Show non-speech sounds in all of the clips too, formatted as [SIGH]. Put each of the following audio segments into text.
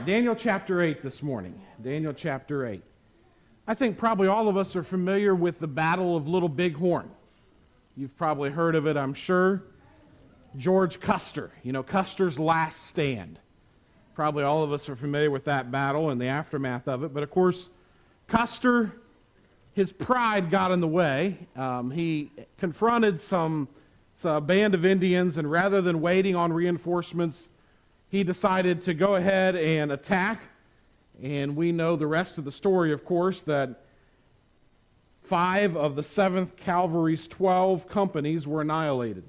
Daniel chapter 8 this morning. Daniel chapter 8. I think probably all of us are familiar with the Battle of Little Bighorn. You've probably heard of it, I'm sure. George Custer, you know, Custer's last stand. Probably all of us are familiar with that battle and the aftermath of it. But of course, Custer, his pride got in the way. Um, he confronted some, some band of Indians, and rather than waiting on reinforcements, he decided to go ahead and attack. And we know the rest of the story, of course, that five of the 7th Cavalry's 12 companies were annihilated.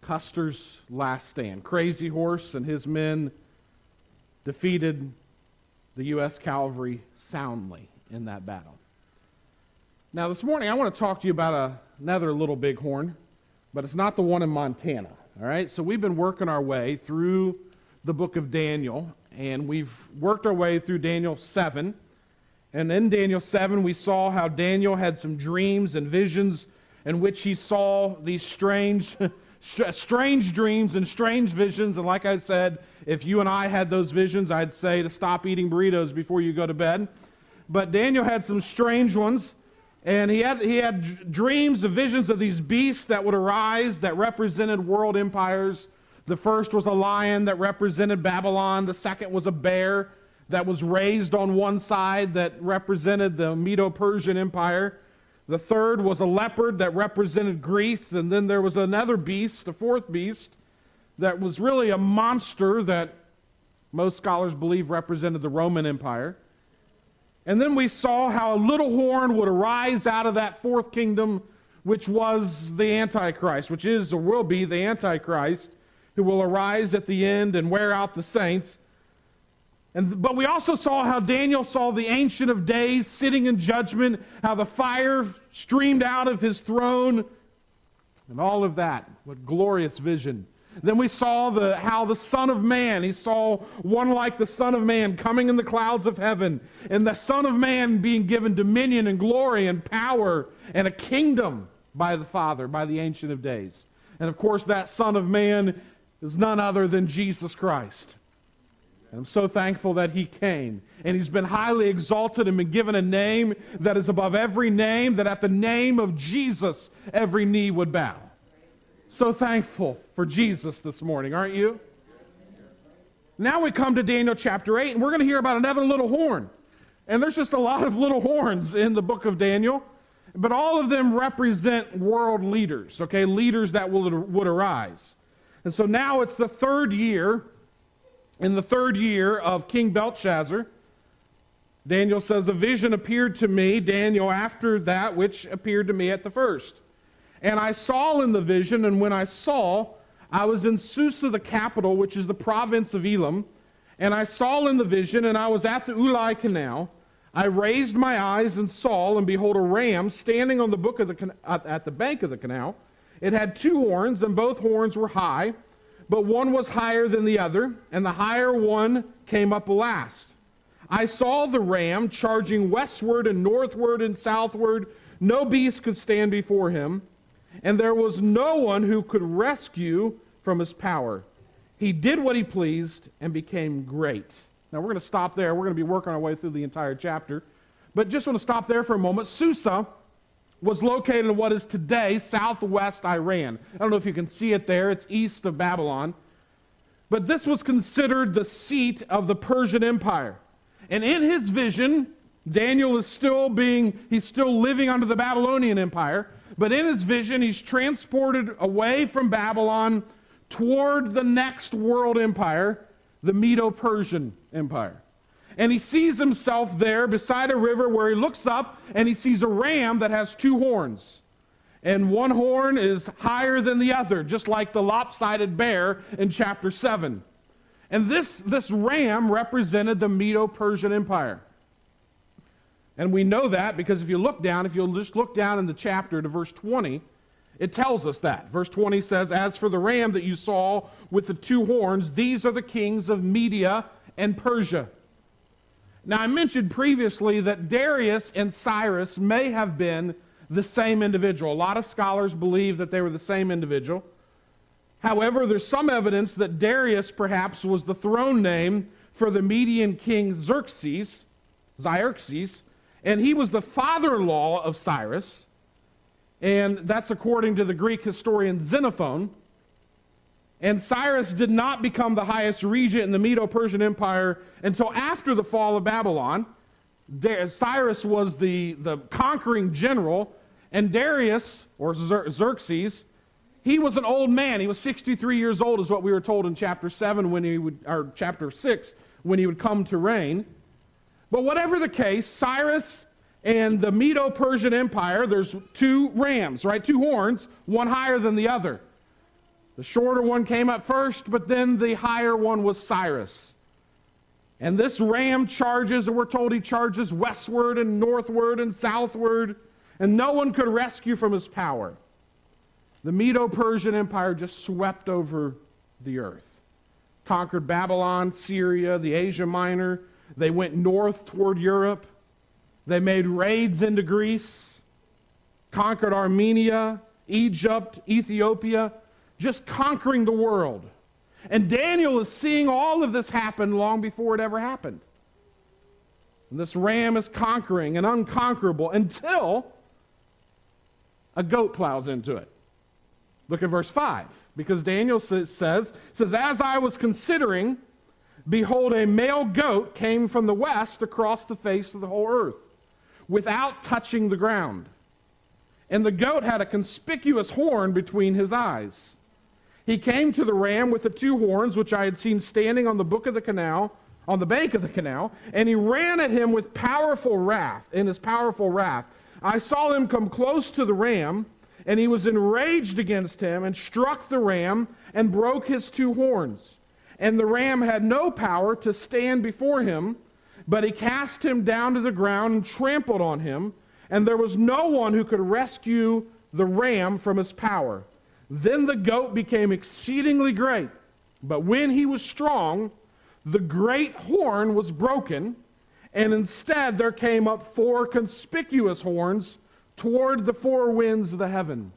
Custer's last stand. Crazy Horse and his men defeated the U.S. Cavalry soundly in that battle. Now, this morning, I want to talk to you about a, another little bighorn, but it's not the one in Montana. All right? So we've been working our way through the book of Daniel, and we've worked our way through Daniel 7. And in Daniel 7, we saw how Daniel had some dreams and visions in which he saw these strange, [LAUGHS] strange dreams and strange visions. And like I said, if you and I had those visions, I'd say to stop eating burritos before you go to bed. But Daniel had some strange ones. And he had, he had dreams of visions of these beasts that would arise that represented world empires. The first was a lion that represented Babylon. The second was a bear that was raised on one side that represented the Medo Persian Empire. The third was a leopard that represented Greece. And then there was another beast, the fourth beast, that was really a monster that most scholars believe represented the Roman Empire. And then we saw how a little horn would arise out of that fourth kingdom, which was the Antichrist, which is or will be the Antichrist, who will arise at the end and wear out the saints. And, but we also saw how Daniel saw the Ancient of Days sitting in judgment, how the fire streamed out of his throne, and all of that. What glorious vision. Then we saw the, how the Son of Man, he saw one like the Son of Man coming in the clouds of heaven, and the Son of Man being given dominion and glory and power and a kingdom by the Father, by the Ancient of Days. And of course, that Son of Man is none other than Jesus Christ. And I'm so thankful that he came. And he's been highly exalted and been given a name that is above every name, that at the name of Jesus, every knee would bow. So thankful for Jesus this morning, aren't you? Now we come to Daniel chapter 8, and we're going to hear about another little horn. And there's just a lot of little horns in the book of Daniel, but all of them represent world leaders, okay? Leaders that will, would arise. And so now it's the third year, in the third year of King Belshazzar. Daniel says, A vision appeared to me, Daniel, after that which appeared to me at the first. And I saw in the vision, and when I saw, I was in Susa, the capital, which is the province of Elam. And I saw in the vision, and I was at the Ulai Canal. I raised my eyes and saw, and behold, a ram standing on the book of the at the bank of the canal. It had two horns, and both horns were high, but one was higher than the other, and the higher one came up last. I saw the ram charging westward and northward and southward. No beast could stand before him and there was no one who could rescue from his power. He did what he pleased and became great. Now we're going to stop there. We're going to be working our way through the entire chapter. But just want to stop there for a moment. Susa was located in what is today southwest Iran. I don't know if you can see it there, it's east of Babylon. But this was considered the seat of the Persian Empire. And in his vision, Daniel is still being, he's still living under the Babylonian Empire. But in his vision, he's transported away from Babylon toward the next world empire, the Medo Persian Empire. And he sees himself there beside a river where he looks up and he sees a ram that has two horns. And one horn is higher than the other, just like the lopsided bear in chapter 7. And this, this ram represented the Medo Persian Empire. And we know that because if you look down, if you'll just look down in the chapter to verse 20, it tells us that. Verse 20 says, As for the ram that you saw with the two horns, these are the kings of Media and Persia. Now, I mentioned previously that Darius and Cyrus may have been the same individual. A lot of scholars believe that they were the same individual. However, there's some evidence that Darius perhaps was the throne name for the Median king Xerxes, Xerxes, and he was the father-in-law of Cyrus, and that's according to the Greek historian Xenophon. And Cyrus did not become the highest regent in the Medo-Persian Empire until after the fall of Babylon. Cyrus was the, the conquering general, and Darius, or Xerxes, he was an old man. He was 63 years old, is what we were told in chapter 7 when he would, or chapter 6, when he would come to reign. But whatever the case, Cyrus and the Medo Persian Empire, there's two rams, right? Two horns, one higher than the other. The shorter one came up first, but then the higher one was Cyrus. And this ram charges, and we're told he charges westward and northward and southward, and no one could rescue from his power. The Medo Persian Empire just swept over the earth, conquered Babylon, Syria, the Asia Minor. They went north toward Europe. They made raids into Greece, conquered Armenia, Egypt, Ethiopia, just conquering the world. And Daniel is seeing all of this happen long before it ever happened. And this ram is conquering and unconquerable until a goat plows into it. Look at verse 5. Because Daniel says, says, As I was considering, behold, a male goat came from the west across the face of the whole earth, without touching the ground. And the goat had a conspicuous horn between his eyes. He came to the ram with the two horns, which I had seen standing on the book of the canal, on the bank of the canal, and he ran at him with powerful wrath, in his powerful wrath. I saw him come close to the ram, and he was enraged against him, and struck the ram, and broke his two horns. And the ram had no power to stand before him, but he cast him down to the ground and trampled on him, and there was no one who could rescue the ram from his power. Then the goat became exceedingly great. But when he was strong, the great horn was broken, and instead there came up four conspicuous horns toward the four winds of the heaven.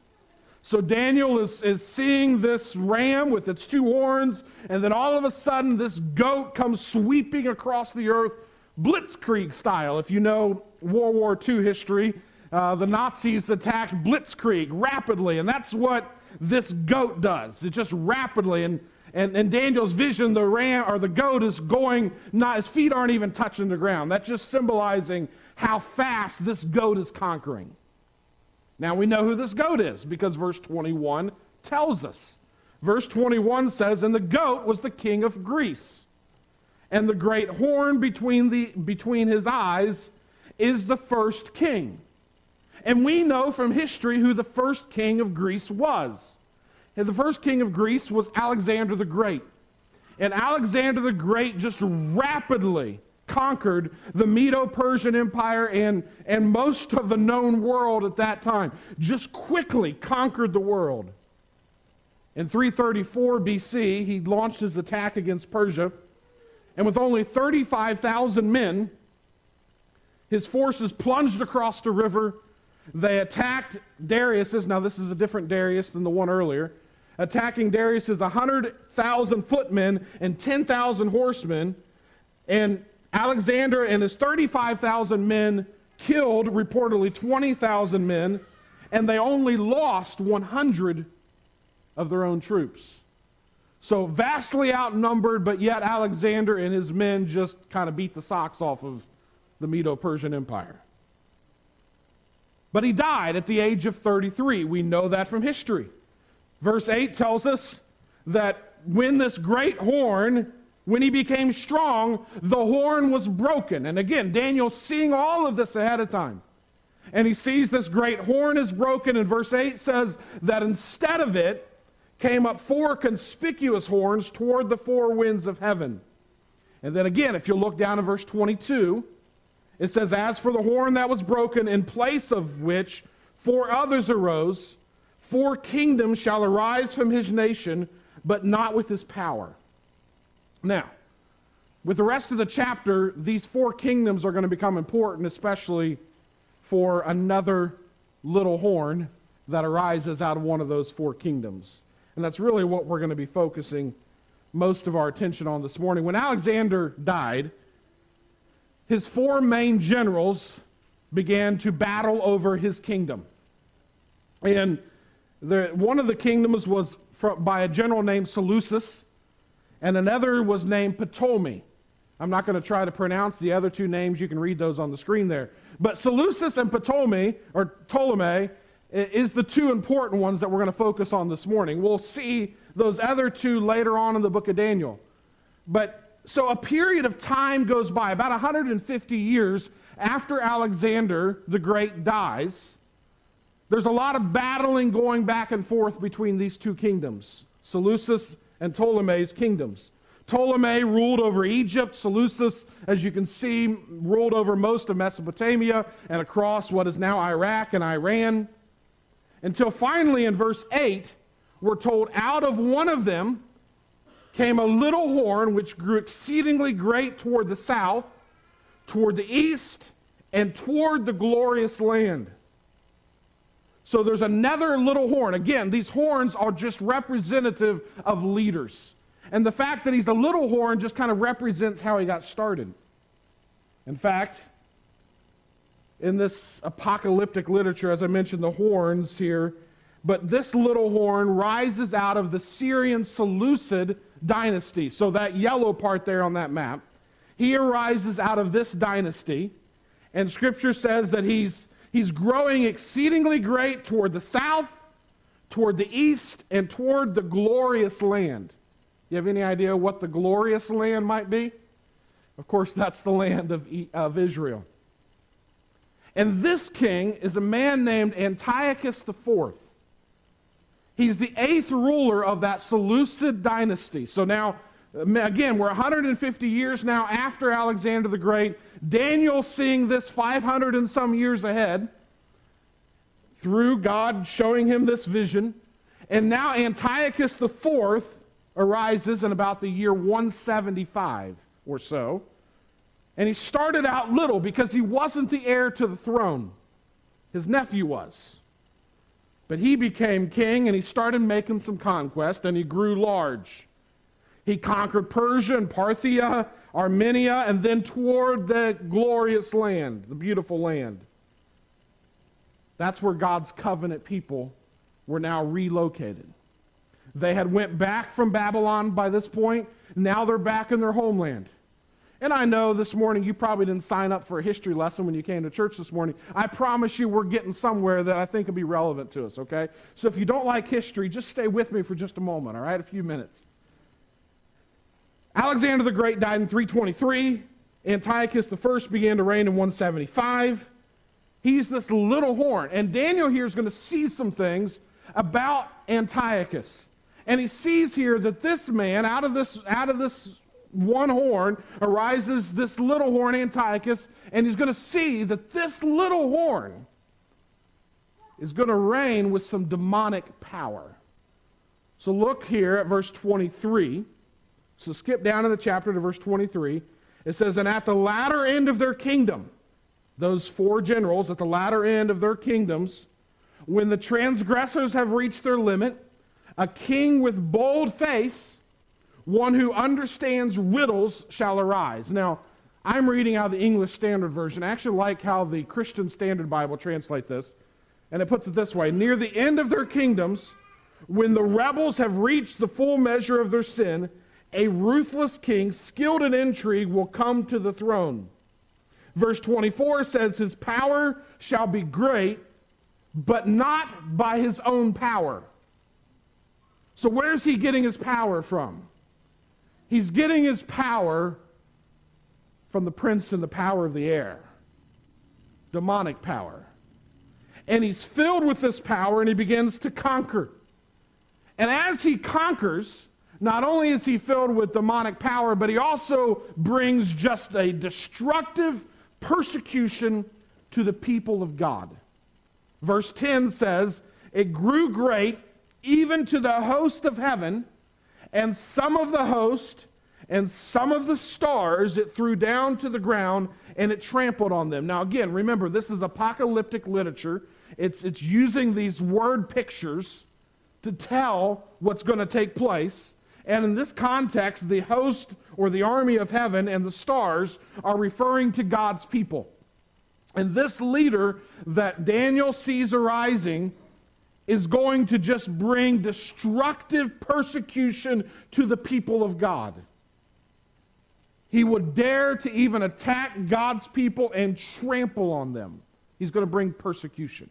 So Daniel is, is seeing this ram with its two horns, and then all of a sudden this goat comes sweeping across the earth, blitzkrieg style. If you know World War II history, uh, the Nazis attacked blitzkrieg rapidly, and that's what this goat does. It just rapidly, and, and, and Daniel's vision, the ram or the goat is going, not, his feet aren't even touching the ground. That's just symbolizing how fast this goat is conquering. Now we know who this goat is because verse 21 tells us. Verse 21 says, And the goat was the king of Greece, and the great horn between, the, between his eyes is the first king. And we know from history who the first king of Greece was. And the first king of Greece was Alexander the Great. And Alexander the Great just rapidly conquered the Medo Persian Empire and, and most of the known world at that time. Just quickly conquered the world. In 334 BC, he launched his attack against Persia. And with only 35,000 men, his forces plunged across the river they attacked Darius's, now this is a different Darius than the one earlier, attacking Darius's 100,000 footmen and 10,000 horsemen. And Alexander and his 35,000 men killed reportedly 20,000 men, and they only lost 100 of their own troops. So vastly outnumbered, but yet Alexander and his men just kind of beat the socks off of the Medo Persian Empire. But he died at the age of 33. We know that from history. Verse 8 tells us that when this great horn, when he became strong, the horn was broken. And again, Daniel seeing all of this ahead of time. And he sees this great horn is broken. And verse 8 says that instead of it came up four conspicuous horns toward the four winds of heaven. And then again, if you look down in verse 22, it says, As for the horn that was broken, in place of which four others arose, four kingdoms shall arise from his nation, but not with his power. Now, with the rest of the chapter, these four kingdoms are going to become important, especially for another little horn that arises out of one of those four kingdoms. And that's really what we're going to be focusing most of our attention on this morning. When Alexander died, his four main generals began to battle over his kingdom. And the, one of the kingdoms was from, by a general named Seleucus, and another was named Ptolemy. I'm not going to try to pronounce the other two names. You can read those on the screen there. But Seleucus and Ptolemy, or Ptolemy, is the two important ones that we're going to focus on this morning. We'll see those other two later on in the book of Daniel. But so a period of time goes by, about 150 years after Alexander the Great dies. There's a lot of battling going back and forth between these two kingdoms, Seleucus and Ptolemy's kingdoms. Ptolemy ruled over Egypt. Seleucus, as you can see, ruled over most of Mesopotamia and across what is now Iraq and Iran. Until finally, in verse 8, we're told, out of one of them came a little horn which grew exceedingly great toward the south, toward the east, and toward the glorious land. So there's another little horn. Again, these horns are just representative of leaders. And the fact that he's a little horn just kind of represents how he got started. In fact, in this apocalyptic literature, as I mentioned, the horns here, but this little horn rises out of the Syrian Seleucid dynasty. So that yellow part there on that map, he arises out of this dynasty. And scripture says that he's, he's growing exceedingly great toward the south, toward the east, and toward the glorious land. You have any idea what the glorious land might be? Of course, that's the land of, of Israel. And this king is a man named Antiochus IV. He's the eighth ruler of that Seleucid dynasty. So now, Uh, again, we're 150 years now after Alexander the Great. Daniel seeing this 500 and some years ahead through God showing him this vision. And now Antiochus IV arises in about the year 175 or so. And he started out little because he wasn't the heir to the throne, his nephew was. But he became king and he started making some conquest and he grew large. He conquered Persia and Parthia, Armenia, and then toward the glorious land, the beautiful land. That's where God's covenant people were now relocated. They had went back from Babylon by this point. Now they're back in their homeland. And I know this morning you probably didn't sign up for a history lesson when you came to church this morning. I promise you we're getting somewhere that I think will be relevant to us, okay? So if you don't like history, just stay with me for just a moment, all right? A few minutes. Alexander the Great died in 323. Antiochus I began to reign in 175. He's this little horn. And Daniel here is going to see some things about Antiochus. And he sees here that this man, out of this, out of this one horn arises this little horn, Antiochus, and he's going to see that this little horn is going to reign with some demonic power. So look here at verse 23. So skip down in the chapter to verse 23. It says, And at the latter end of their kingdom, those four generals at the latter end of their kingdoms, when the transgressors have reached their limit, a king with bold face one who understands riddles shall arise. Now, I'm reading out the English Standard Version. I actually like how the Christian Standard Bible translate this. And it puts it this way Near the end of their kingdoms, when the rebels have reached the full measure of their sin, a ruthless king, skilled in intrigue, will come to the throne. Verse 24 says, His power shall be great, but not by his own power. So, where's he getting his power from? He's getting his power from the prince and the power of the air, demonic power. And he's filled with this power and he begins to conquer. And as he conquers, not only is he filled with demonic power, but he also brings just a destructive persecution to the people of God. Verse 10 says, It grew great even to the host of heaven and some of the host and some of the stars it threw down to the ground and it trampled on them. Now, again, remember, this is apocalyptic literature. It's, it's using these word pictures to tell what's going to take place. And in this context, the host or the army of heaven and the stars are referring to God's people. And this leader that Daniel sees arising is going to just bring destructive persecution to the people of God. He would dare to even attack God's people and trample on them. He's going to bring persecution.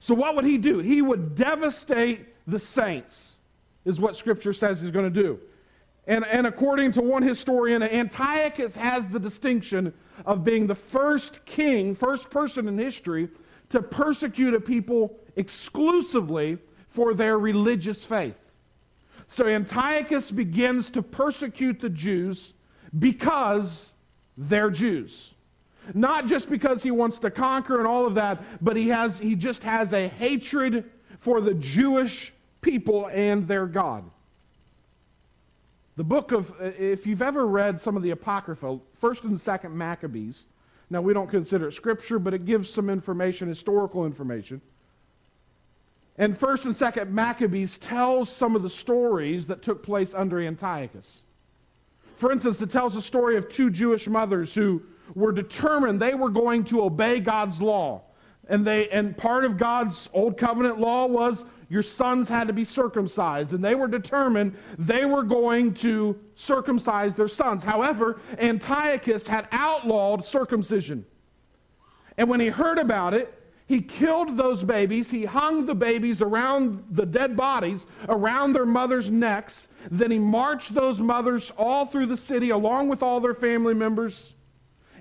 So, what would he do? He would devastate the saints, is what Scripture says he's going to do. And, and according to one historian, Antiochus has the distinction of being the first king, first person in history to persecute a people exclusively for their religious faith. So Antiochus begins to persecute the Jews because they're Jews. Not just because he wants to conquer and all of that, but he, has, he just has a hatred for the Jewish people and their God. The book of, uh, if you've ever read some of the Apocrypha, 1st and 2nd Maccabees, now we don't consider it scripture, but it gives some information, historical information. And 1st and 2nd Maccabees tells some of the stories that took place under Antiochus. For instance, it tells the story of two Jewish mothers who were determined they were going to obey God's law. And, they, and part of God's old covenant law was your sons had to be circumcised. And they were determined they were going to circumcise their sons. However, Antiochus had outlawed circumcision. And when he heard about it, he killed those babies. He hung the babies around the dead bodies, around their mothers' necks. Then he marched those mothers all through the city, along with all their family members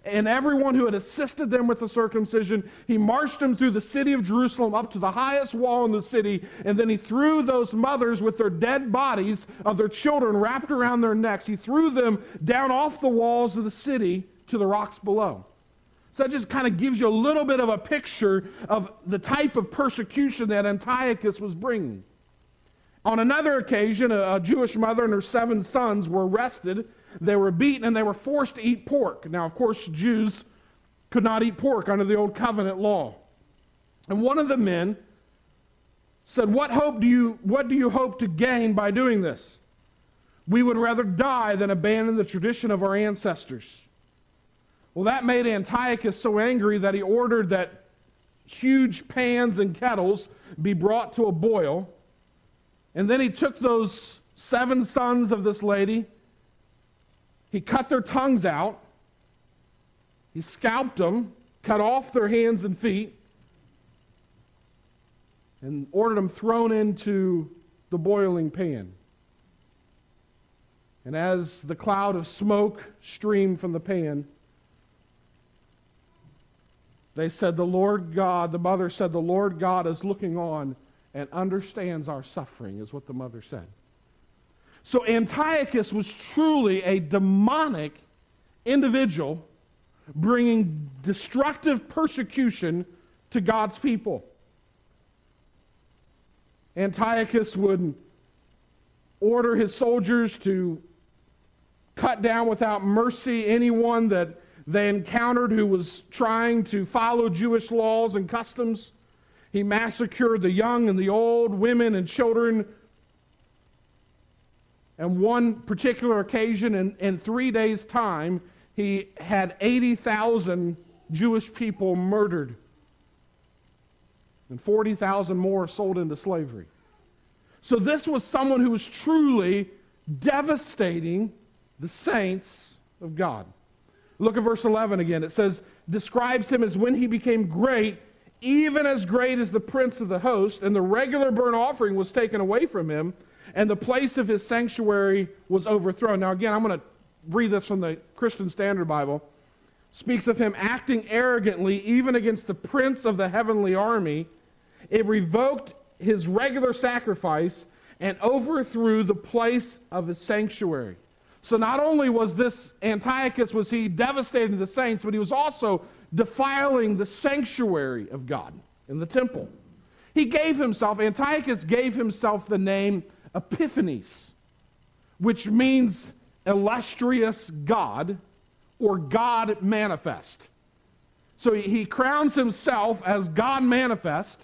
and everyone who had assisted them with the circumcision. He marched them through the city of Jerusalem up to the highest wall in the city, and then he threw those mothers with their dead bodies of their children wrapped around their necks. He threw them down off the walls of the city to the rocks below. So that just kind of gives you a little bit of a picture of the type of persecution that Antiochus was bringing. On another occasion, a, a Jewish mother and her seven sons were arrested they were beaten and they were forced to eat pork. Now, of course, Jews could not eat pork under the old covenant law. And one of the men said, What hope do you what do you hope to gain by doing this? We would rather die than abandon the tradition of our ancestors. Well, that made Antiochus so angry that he ordered that huge pans and kettles be brought to a boil. And then he took those seven sons of this lady he cut their tongues out. He scalped them, cut off their hands and feet, and ordered them thrown into the boiling pan. And as the cloud of smoke streamed from the pan, they said, The Lord God, the mother said, The Lord God is looking on and understands our suffering, is what the mother said. So Antiochus was truly a demonic individual bringing destructive persecution to God's people. Antiochus would order his soldiers to cut down without mercy anyone that they encountered who was trying to follow Jewish laws and customs. He massacred the young and the old, women and children and one particular occasion, in, in three days' time, he had 80,000 Jewish people murdered and 40,000 more sold into slavery. So, this was someone who was truly devastating the saints of God. Look at verse 11 again. It says, describes him as when he became great, even as great as the prince of the host, and the regular burnt offering was taken away from him and the place of his sanctuary was overthrown. Now, again, I'm going to read this from the Christian Standard Bible. Speaks of him acting arrogantly even against the prince of the heavenly army. It revoked his regular sacrifice and overthrew the place of his sanctuary. So not only was this Antiochus was he devastating the saints, but he was also defiling the sanctuary of God in the temple. He gave himself, Antiochus gave himself the name Epiphanes, which means illustrious God or God manifest. So he, crowns himself as God manifest,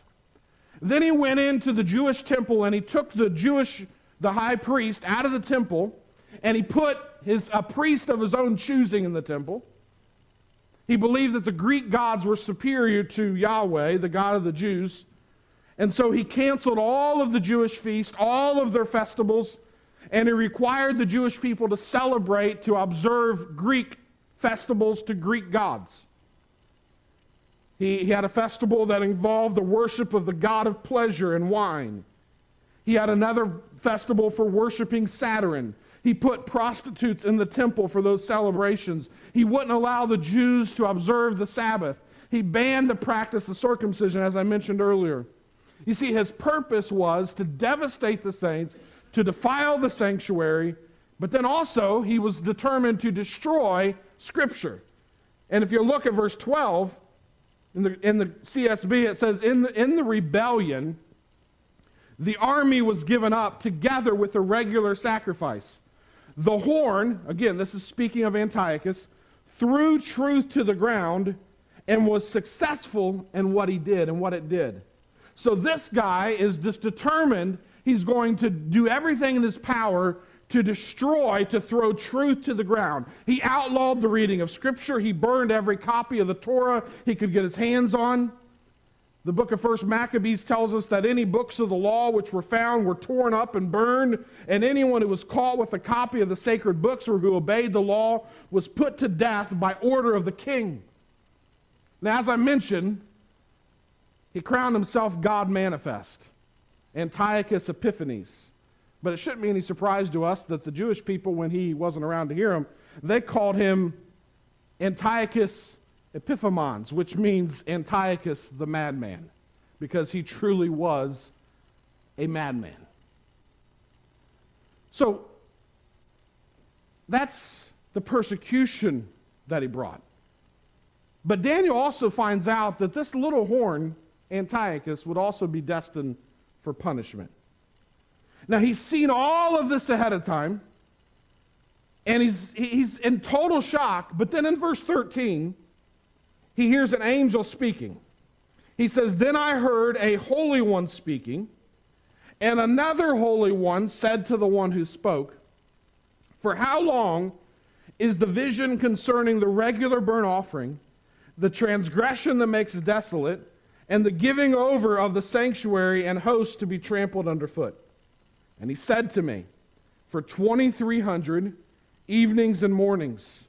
Then he went into the Jewish temple and he took the Jewish, the high priest, out of the temple and he put his, a priest of his own choosing in the temple. He believed that the Greek gods were superior to Yahweh, the God of the Jews. And so he canceled all of the Jewish feasts, all of their festivals, and he required the Jewish people to celebrate, to observe Greek festivals to Greek gods. He, he had a festival that involved the worship of the god of pleasure and wine. He had another festival for worshiping Saturn. He put prostitutes in the temple for those celebrations. He wouldn't allow the Jews to observe the Sabbath. He banned the practice of circumcision, as I mentioned earlier. You see, his purpose was to devastate the saints, to defile the sanctuary, but then also he was determined to destroy Scripture. And if you look at verse 12, in the, in the CSB, it says, in the, in the rebellion, the army was given up together with the regular sacrifice. The horn, again, this is speaking of Antiochus, threw truth to the ground and was successful in what he did and what it did. So this guy is just determined he's going to do everything in his power to destroy, to throw truth to the ground. He outlawed the reading of Scripture. He burned every copy of the Torah he could get his hands on. The book of First Maccabees tells us that any books of the law which were found were torn up and burned, and anyone who was caught with a copy of the sacred books or who obeyed the law was put to death by order of the king. Now, as I mentioned, he crowned himself God manifest, Antiochus Epiphanes. But it shouldn't be any surprise to us that the Jewish people, when he wasn't around to hear him, they called him Antiochus Epimanes, which means Antiochus the madman, because he truly was a madman. So that's the persecution that he brought. But Daniel also finds out that this little horn, Antiochus, would also be destined for punishment. Now, he's seen all of this ahead of time, and he's, he's in total shock. But then in verse 13, he hears an angel speaking. He says, Then I heard a holy one speaking, and another holy one said to the one who spoke, For how long is the vision concerning the regular burnt offering, the transgression that makes desolate, and the giving over of the sanctuary and host to be trampled underfoot? And he said to me, For 2,300 evenings and mornings,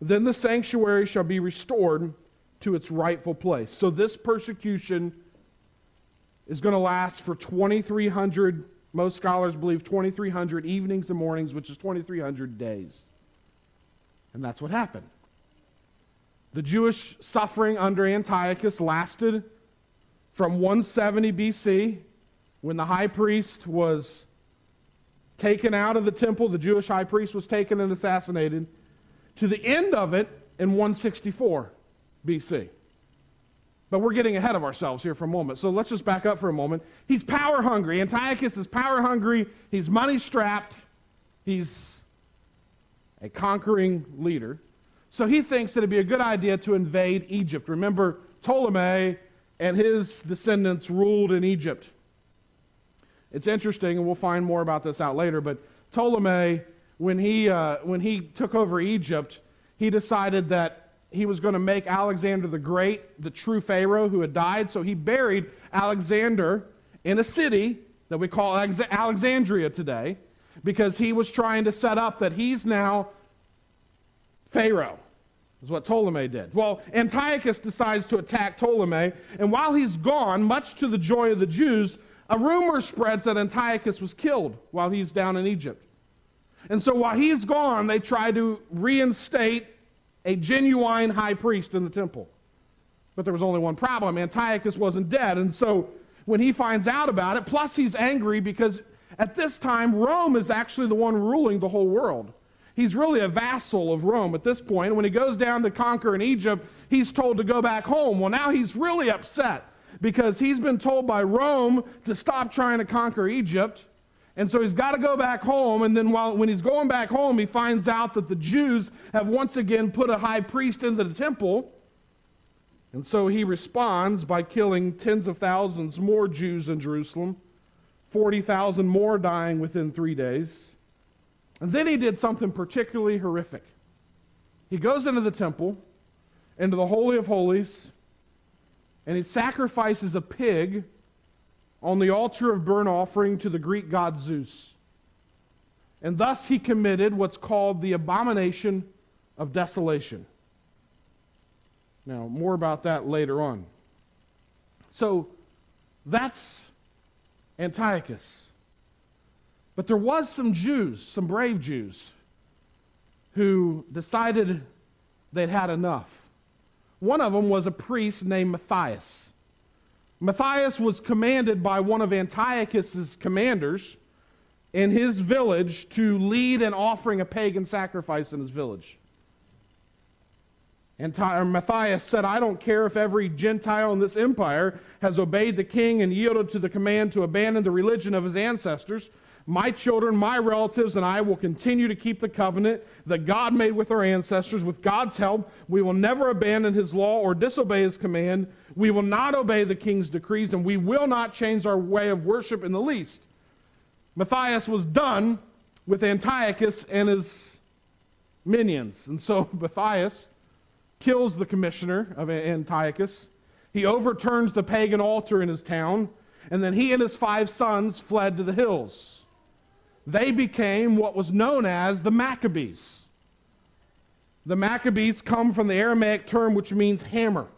then the sanctuary shall be restored to its rightful place. So this persecution is going to last for 2,300, most scholars believe 2,300 evenings and mornings, which is 2,300 days. And that's what happened. The Jewish suffering under Antiochus lasted from 170 BC, when the high priest was taken out of the temple, the Jewish high priest was taken and assassinated, to the end of it in 164 BC. But we're getting ahead of ourselves here for a moment. So let's just back up for a moment. He's power hungry. Antiochus is power hungry. He's money strapped. He's a conquering leader. So he thinks that it'd be a good idea to invade Egypt. Remember, Ptolemy and his descendants ruled in Egypt. It's interesting, and we'll find more about this out later, but Ptolemy, when he, uh, when he took over Egypt, he decided that he was going to make Alexander the Great the true Pharaoh who had died. So he buried Alexander in a city that we call Alexandria today because he was trying to set up that he's now Pharaoh, is what Ptolemy did. Well, Antiochus decides to attack Ptolemy, and while he's gone, much to the joy of the Jews, a rumor spreads that Antiochus was killed while he's down in Egypt. And so while he's gone, they try to reinstate a genuine high priest in the temple. But there was only one problem Antiochus wasn't dead. And so when he finds out about it, plus he's angry because at this time, Rome is actually the one ruling the whole world. He's really a vassal of Rome at this point. When he goes down to conquer in Egypt, he's told to go back home. Well, now he's really upset because he's been told by Rome to stop trying to conquer Egypt. And so he's got to go back home. And then while, when he's going back home, he finds out that the Jews have once again put a high priest into the temple. And so he responds by killing tens of thousands more Jews in Jerusalem, 40,000 more dying within three days. And then he did something particularly horrific. He goes into the temple, into the Holy of Holies, and he sacrifices a pig on the altar of burnt offering to the Greek god Zeus. And thus he committed what's called the abomination of desolation. Now, more about that later on. So, that's Antiochus. But there was some Jews, some brave Jews, who decided they'd had enough. One of them was a priest named Matthias. Matthias was commanded by one of Antiochus's commanders in his village to lead an offering a pagan sacrifice in his village. And Matthias said, I don't care if every Gentile in this empire has obeyed the king and yielded to the command to abandon the religion of his ancestors. My children, my relatives, and I will continue to keep the covenant that God made with our ancestors. With God's help, we will never abandon his law or disobey his command. We will not obey the king's decrees, and we will not change our way of worship in the least. Matthias was done with Antiochus and his minions. And so [LAUGHS] Matthias kills the commissioner of Antiochus. He overturns the pagan altar in his town, and then he and his five sons fled to the hills. They became what was known as the Maccabees. The Maccabees come from the Aramaic term which means hammer,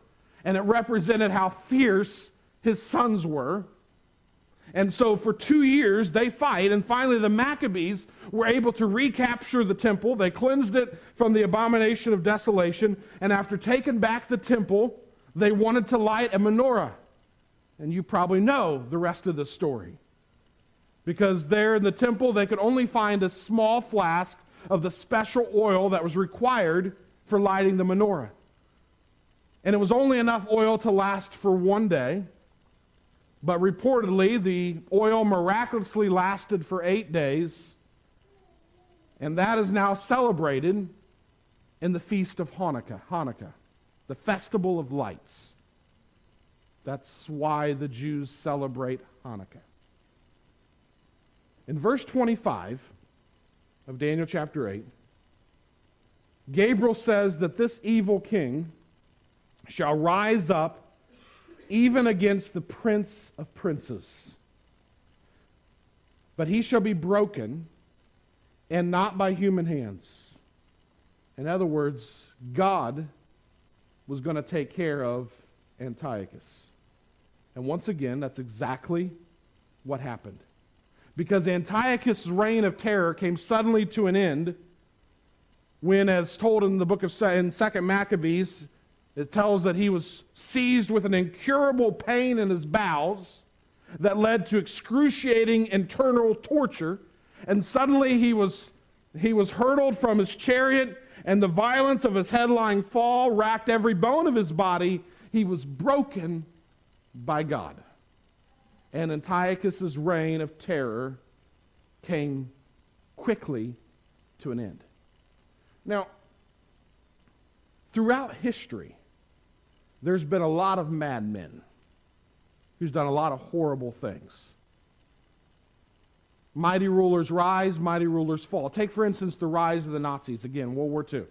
and it represented how fierce his sons were. And so for two years they fight, and finally the Maccabees were able to recapture the temple. They cleansed it from the abomination of desolation, and after taking back the temple, they wanted to light a menorah. And you probably know the rest of the story. Because there in the temple, they could only find a small flask of the special oil that was required for lighting the menorah. And it was only enough oil to last for one day. But reportedly, the oil miraculously lasted for eight days, and that is now celebrated in the feast of Hanukkah, Hanukkah, the festival of lights. That's why the Jews celebrate Hanukkah. In verse 25 of Daniel chapter 8, Gabriel says that this evil king shall rise up even against the prince of princes. But he shall be broken, and not by human hands. In other words, God was going to take care of Antiochus. And once again, that's exactly what happened. Because Antiochus' reign of terror came suddenly to an end when, as told in the book of in 2 Maccabees, it tells that he was seized with an incurable pain in his bowels that led to excruciating internal torture. And suddenly he was, he was hurtled from his chariot, and the violence of his headlong fall racked every bone of his body. He was broken by God. And Antiochus' reign of terror came quickly to an end. Now, throughout history, there's been a lot of madmen who's done a lot of horrible things. Mighty rulers rise, mighty rulers fall. Take, for instance, the rise of the Nazis, again, World War II.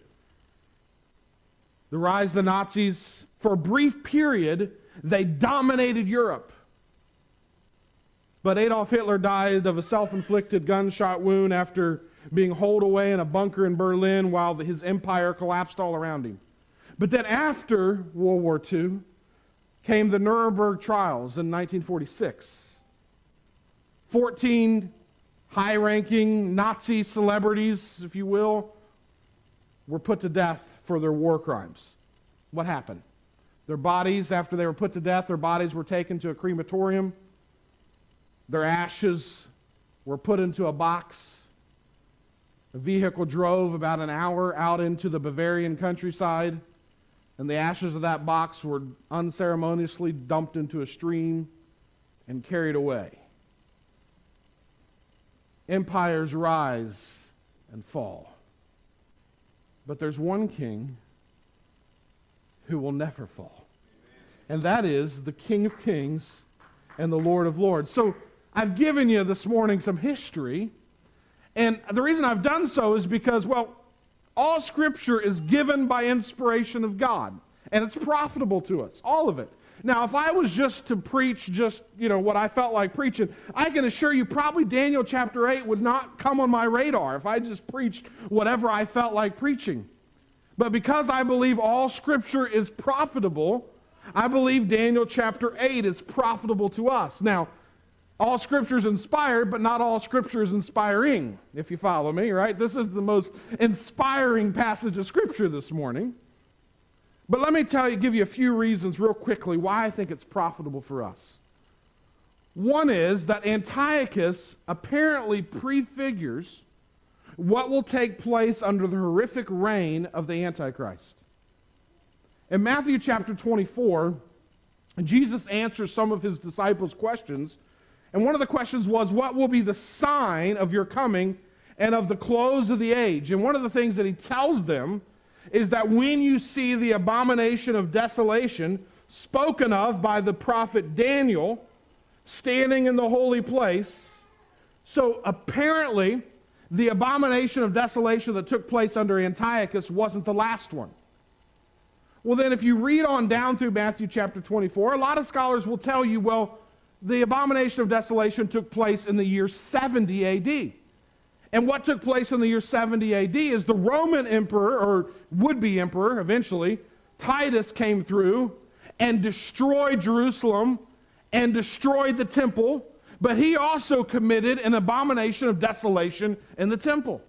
The rise of the Nazis, for a brief period, they dominated Europe. But Adolf Hitler died of a self inflicted gunshot wound after being holed away in a bunker in Berlin while his empire collapsed all around him. But then after World War II came the Nuremberg trials in 1946. 14 high ranking Nazi celebrities, if you will, were put to death for their war crimes. What happened? Their bodies, after they were put to death, their bodies were taken to a crematorium. Their ashes were put into a box. A vehicle drove about an hour out into the Bavarian countryside and the ashes of that box were unceremoniously dumped into a stream and carried away. Empires rise and fall. But there's one king who will never fall. and that is the King of Kings and the Lord of Lords. So I've given you this morning some history, and the reason I've done so is because, well, all Scripture is given by inspiration of God, and it's profitable to us, all of it. Now, if I was just to preach just, you know, what I felt like preaching, I can assure you probably Daniel chapter 8 would not come on my radar if I just preached whatever I felt like preaching. But because I believe all Scripture is profitable, I believe Daniel chapter 8 is profitable to us. Now, all Scripture is inspired, but not all Scripture is inspiring, if you follow me, right? This is the most inspiring passage of Scripture this morning. But let me tell you, give you a few reasons real quickly why I think it's profitable for us. One is that Antiochus apparently prefigures what will take place under the horrific reign of the Antichrist. In Matthew chapter 24, Jesus answers some of his disciples' questions. And one of the questions was, What will be the sign of your coming and of the close of the age? And one of the things that he tells them is that when you see the abomination of desolation spoken of by the prophet Daniel standing in the holy place, so apparently the abomination of desolation that took place under Antiochus wasn't the last one. Well, then, if you read on down through Matthew chapter 24, a lot of scholars will tell you, well, the abomination of desolation took place in the year 70 AD. And what took place in the year 70 AD is the Roman emperor, or would be emperor eventually, Titus came through and destroyed Jerusalem and destroyed the temple, but he also committed an abomination of desolation in the temple.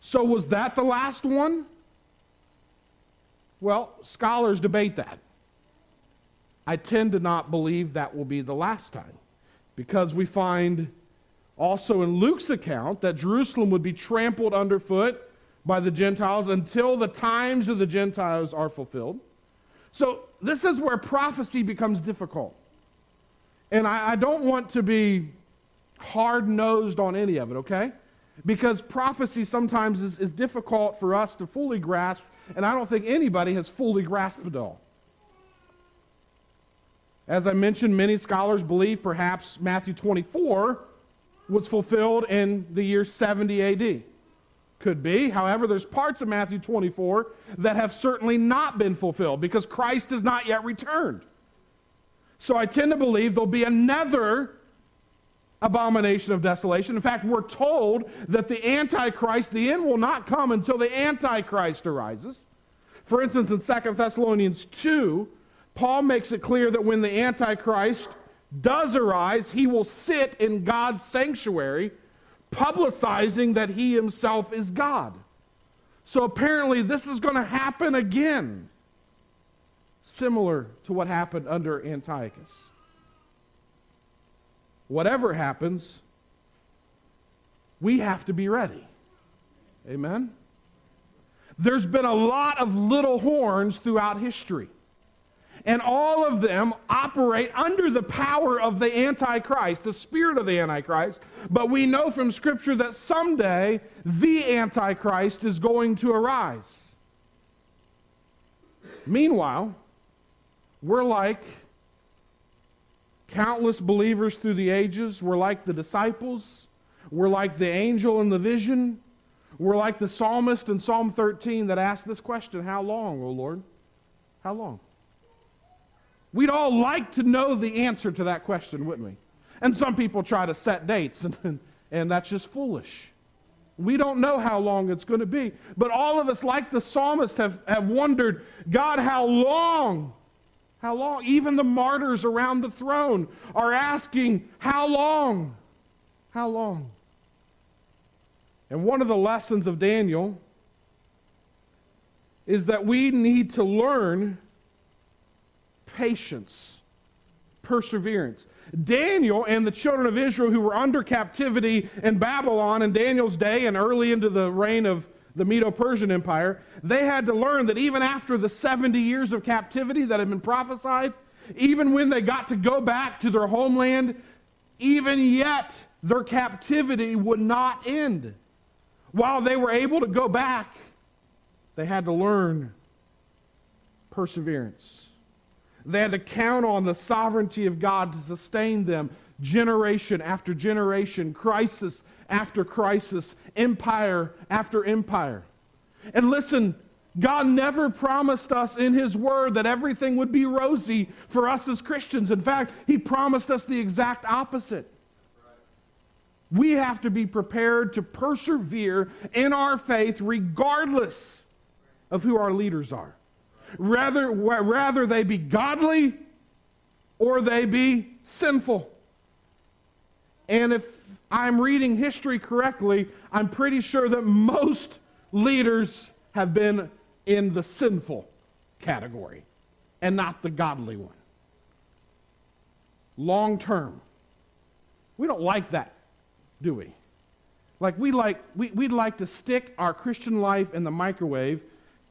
So, was that the last one? Well, scholars debate that. I tend to not believe that will be the last time because we find also in Luke's account that Jerusalem would be trampled underfoot by the Gentiles until the times of the Gentiles are fulfilled. So, this is where prophecy becomes difficult. And I, I don't want to be hard nosed on any of it, okay? Because prophecy sometimes is, is difficult for us to fully grasp, and I don't think anybody has fully grasped it all. As I mentioned, many scholars believe perhaps Matthew 24 was fulfilled in the year 70 AD. Could be. However, there's parts of Matthew 24 that have certainly not been fulfilled because Christ has not yet returned. So I tend to believe there'll be another abomination of desolation. In fact, we're told that the Antichrist, the end will not come until the Antichrist arises. For instance, in 2 Thessalonians 2, Paul makes it clear that when the Antichrist does arise, he will sit in God's sanctuary, publicizing that he himself is God. So apparently, this is going to happen again, similar to what happened under Antiochus. Whatever happens, we have to be ready. Amen? There's been a lot of little horns throughout history and all of them operate under the power of the Antichrist, the spirit of the Antichrist. But we know from Scripture that someday the Antichrist is going to arise. Meanwhile, we're like countless believers through the ages. We're like the disciples. We're like the angel in the vision. We're like the psalmist in Psalm 13 that asked this question How long, O Lord? How long? We'd all like to know the answer to that question, wouldn't we? And some people try to set dates, [LAUGHS] and, and that's just foolish. We don't know how long it's going to be. But all of us, like the psalmist, have, have wondered God, how long? How long? Even the martyrs around the throne are asking, How long? How long? And one of the lessons of Daniel is that we need to learn patience, perseverance. Daniel and the children of Israel who were under captivity in Babylon in Daniel's day and early into the reign of the Medo Persian Empire, they had to learn that even after the 70 years of captivity that had been prophesied, even when they got to go back to their homeland, even yet their captivity would not end. While they were able to go back, they had to learn perseverance. They had to count on the sovereignty of God to sustain them generation after generation, crisis after crisis, empire after empire. And listen, God never promised us in His Word that everything would be rosy for us as Christians. In fact, He promised us the exact opposite. We have to be prepared to persevere in our faith regardless of who our leaders are. Rather, rather they be godly or they be sinful. And if I'm reading history correctly, I'm pretty sure that most leaders have been in the sinful category and not the godly one. Long term. We don't like that, do we? Like we like we, we'd like to stick our Christian life in the microwave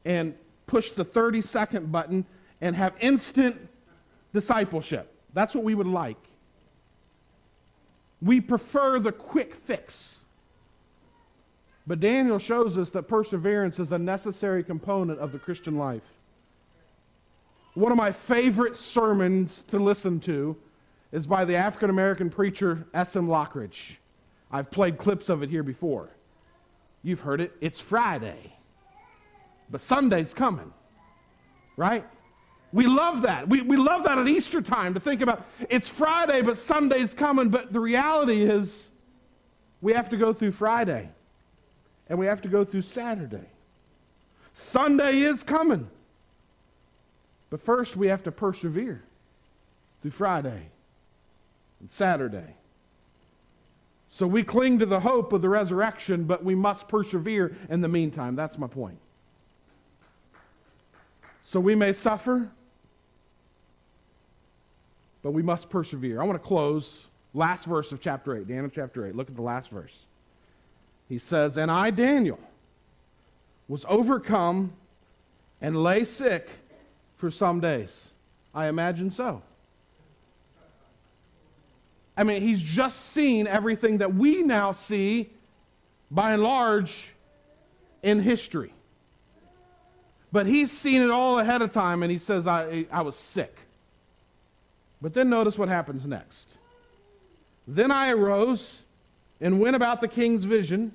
and push the 30 second button and have instant discipleship. That's what we would like. We prefer the quick fix. But Daniel shows us that perseverance is a necessary component of the Christian life. One of my favorite sermons to listen to is by the African American preacher S.M. Lockridge. I've played clips of it here before. You've heard it. It's Friday, but Sunday's coming, right? We love that. We, we love that at Easter time to think about it's Friday, but Sunday's coming. But the reality is, we have to go through Friday and we have to go through Saturday. Sunday is coming. But first, we have to persevere through Friday and Saturday. So we cling to the hope of the resurrection, but we must persevere in the meantime. That's my point. So we may suffer, but we must persevere. I want to close last verse of chapter 8, Daniel chapter 8. Look at the last verse. He says, And I, Daniel, was overcome and lay sick for some days. I imagine so. I mean, he's just seen everything that we now see, by and large, in history. But he's seen it all ahead of time, and he says, I, I was sick. But then notice what happens next. Then I arose and went about the king's vision,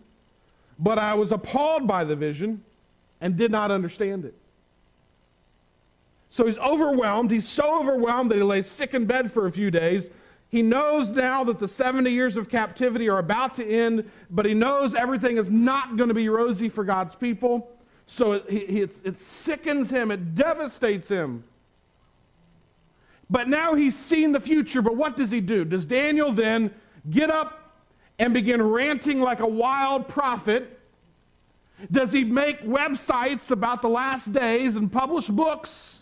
but I was appalled by the vision and did not understand it. So he's overwhelmed. He's so overwhelmed that he lays sick in bed for a few days. He knows now that the 70 years of captivity are about to end, but he knows everything is not going to be rosy for God's people. So it, it, it sickens him, it devastates him. But now he's seen the future. But what does he do? Does Daniel then get up and begin ranting like a wild prophet? Does he make websites about the last days and publish books?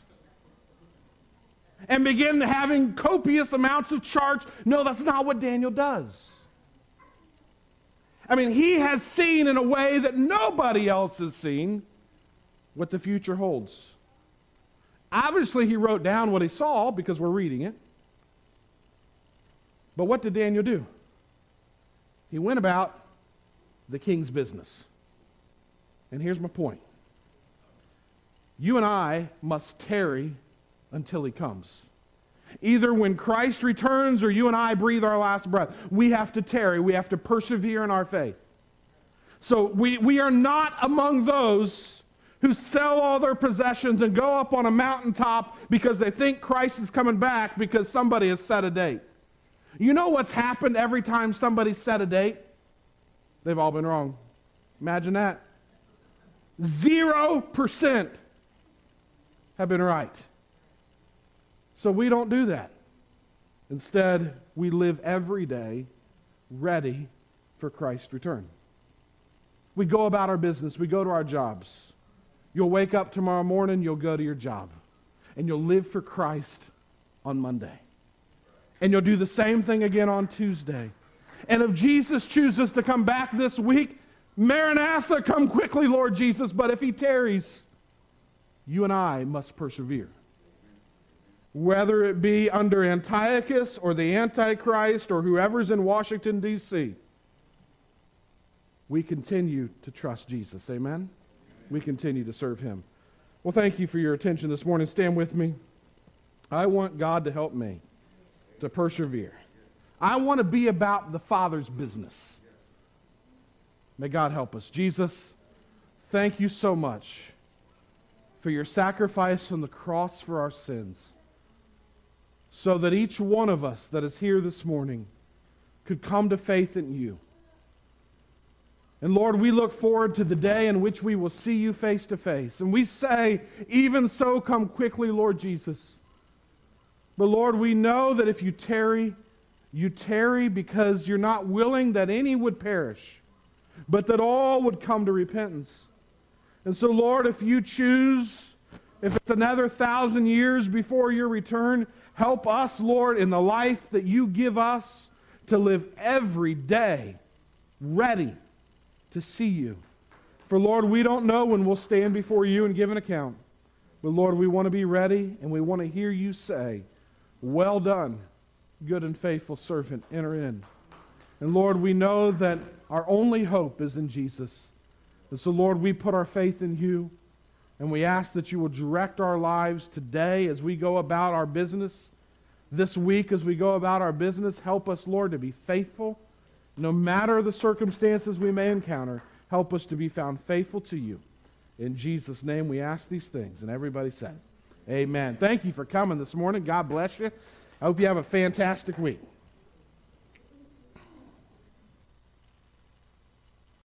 And begin having copious amounts of charts? No, that's not what Daniel does. I mean, he has seen in a way that nobody else has seen what the future holds. Obviously, he wrote down what he saw because we're reading it. But what did Daniel do? He went about the king's business. And here's my point you and I must tarry until he comes. Either when Christ returns or you and I breathe our last breath, we have to tarry. We have to persevere in our faith. So we, we are not among those who sell all their possessions and go up on a mountaintop because they think Christ is coming back because somebody has set a date. You know what's happened every time somebody set a date? They've all been wrong. Imagine that. Zero percent have been right. So we don't do that. Instead, we live every day ready for Christ's return. We go about our business, we go to our jobs. You'll wake up tomorrow morning, you'll go to your job, and you'll live for Christ on Monday. And you'll do the same thing again on Tuesday. And if Jesus chooses to come back this week, Maranatha, come quickly, Lord Jesus. But if he tarries, you and I must persevere. Whether it be under Antiochus or the Antichrist or whoever's in Washington, D.C., we continue to trust Jesus. Amen? We continue to serve him. Well, thank you for your attention this morning. Stand with me. I want God to help me to persevere. I want to be about the Father's business. May God help us. Jesus, thank you so much for your sacrifice on the cross for our sins, so that each one of us that is here this morning could come to faith in you. And Lord, we look forward to the day in which we will see you face to face. And we say, even so, come quickly, Lord Jesus. But Lord, we know that if you tarry, you tarry because you're not willing that any would perish, but that all would come to repentance. And so, Lord, if you choose, if it's another thousand years before your return, help us, Lord, in the life that you give us to live every day ready to see you. For, Lord, we don't know when we'll stand before you and give an account. But, Lord, we want to be ready and we want to hear you say, Well done, good and faithful servant, enter in. And, Lord, we know that our only hope is in Jesus. And so, Lord, we put our faith in you and we ask that you will direct our lives today as we go about our business. This week, as we go about our business, help us, Lord, to be faithful no matter the circumstances we may encounter, help us to be found faithful to you. In Jesus' name we ask these things. And everybody said, Amen. Thank you for coming this morning. God bless you. I hope you have a fantastic week.